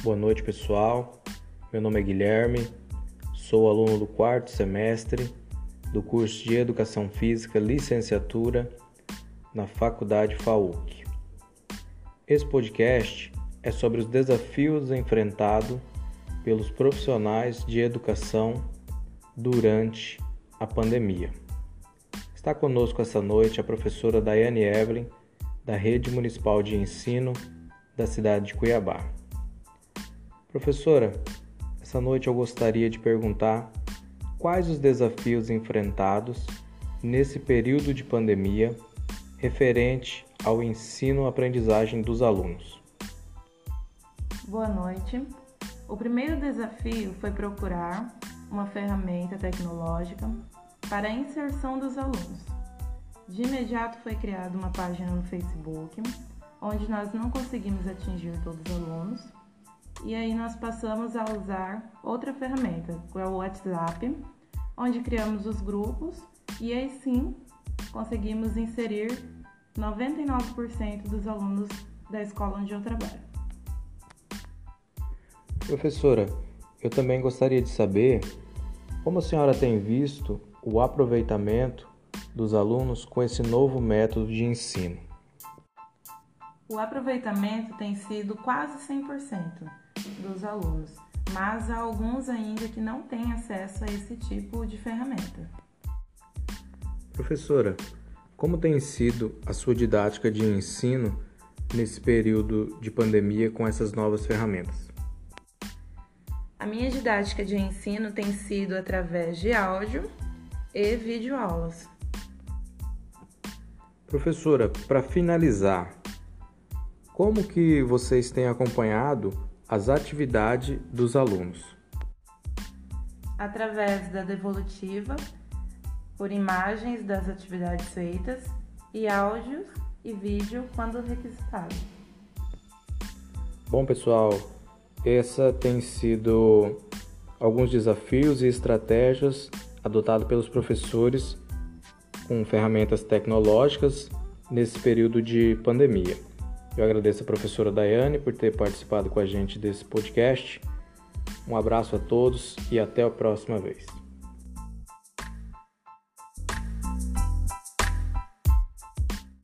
Boa noite, pessoal. Meu nome é Guilherme, sou aluno do quarto semestre do curso de Educação Física Licenciatura na Faculdade FAUC. Esse podcast é sobre os desafios enfrentados pelos profissionais de educação durante a pandemia. Está conosco essa noite a professora Daiane Evelyn, da Rede Municipal de Ensino da cidade de Cuiabá. Professora, essa noite eu gostaria de perguntar quais os desafios enfrentados nesse período de pandemia referente ao ensino-aprendizagem dos alunos. Boa noite. O primeiro desafio foi procurar uma ferramenta tecnológica para a inserção dos alunos. De imediato foi criada uma página no Facebook, onde nós não conseguimos atingir todos os alunos, e aí nós passamos a usar outra ferramenta, que é o WhatsApp, onde criamos os grupos e aí sim conseguimos inserir 99% dos alunos da escola onde eu trabalho. Professora, eu também gostaria de saber como a senhora tem visto o aproveitamento dos alunos com esse novo método de ensino. O aproveitamento tem sido quase 100% dos alunos, mas há alguns ainda que não têm acesso a esse tipo de ferramenta. Professora, como tem sido a sua didática de ensino nesse período de pandemia com essas novas ferramentas? A minha didática de ensino tem sido através de áudio e videoaulas. Professora, para finalizar, como que vocês têm acompanhado as atividades dos alunos? Através da devolutiva, por imagens das atividades feitas e áudios e vídeo quando requisitado. Bom, pessoal, essa tem sido alguns desafios e estratégias adotados pelos professores com ferramentas tecnológicas nesse período de pandemia. Eu agradeço a professora Daiane por ter participado com a gente desse podcast. Um abraço a todos e até a próxima vez.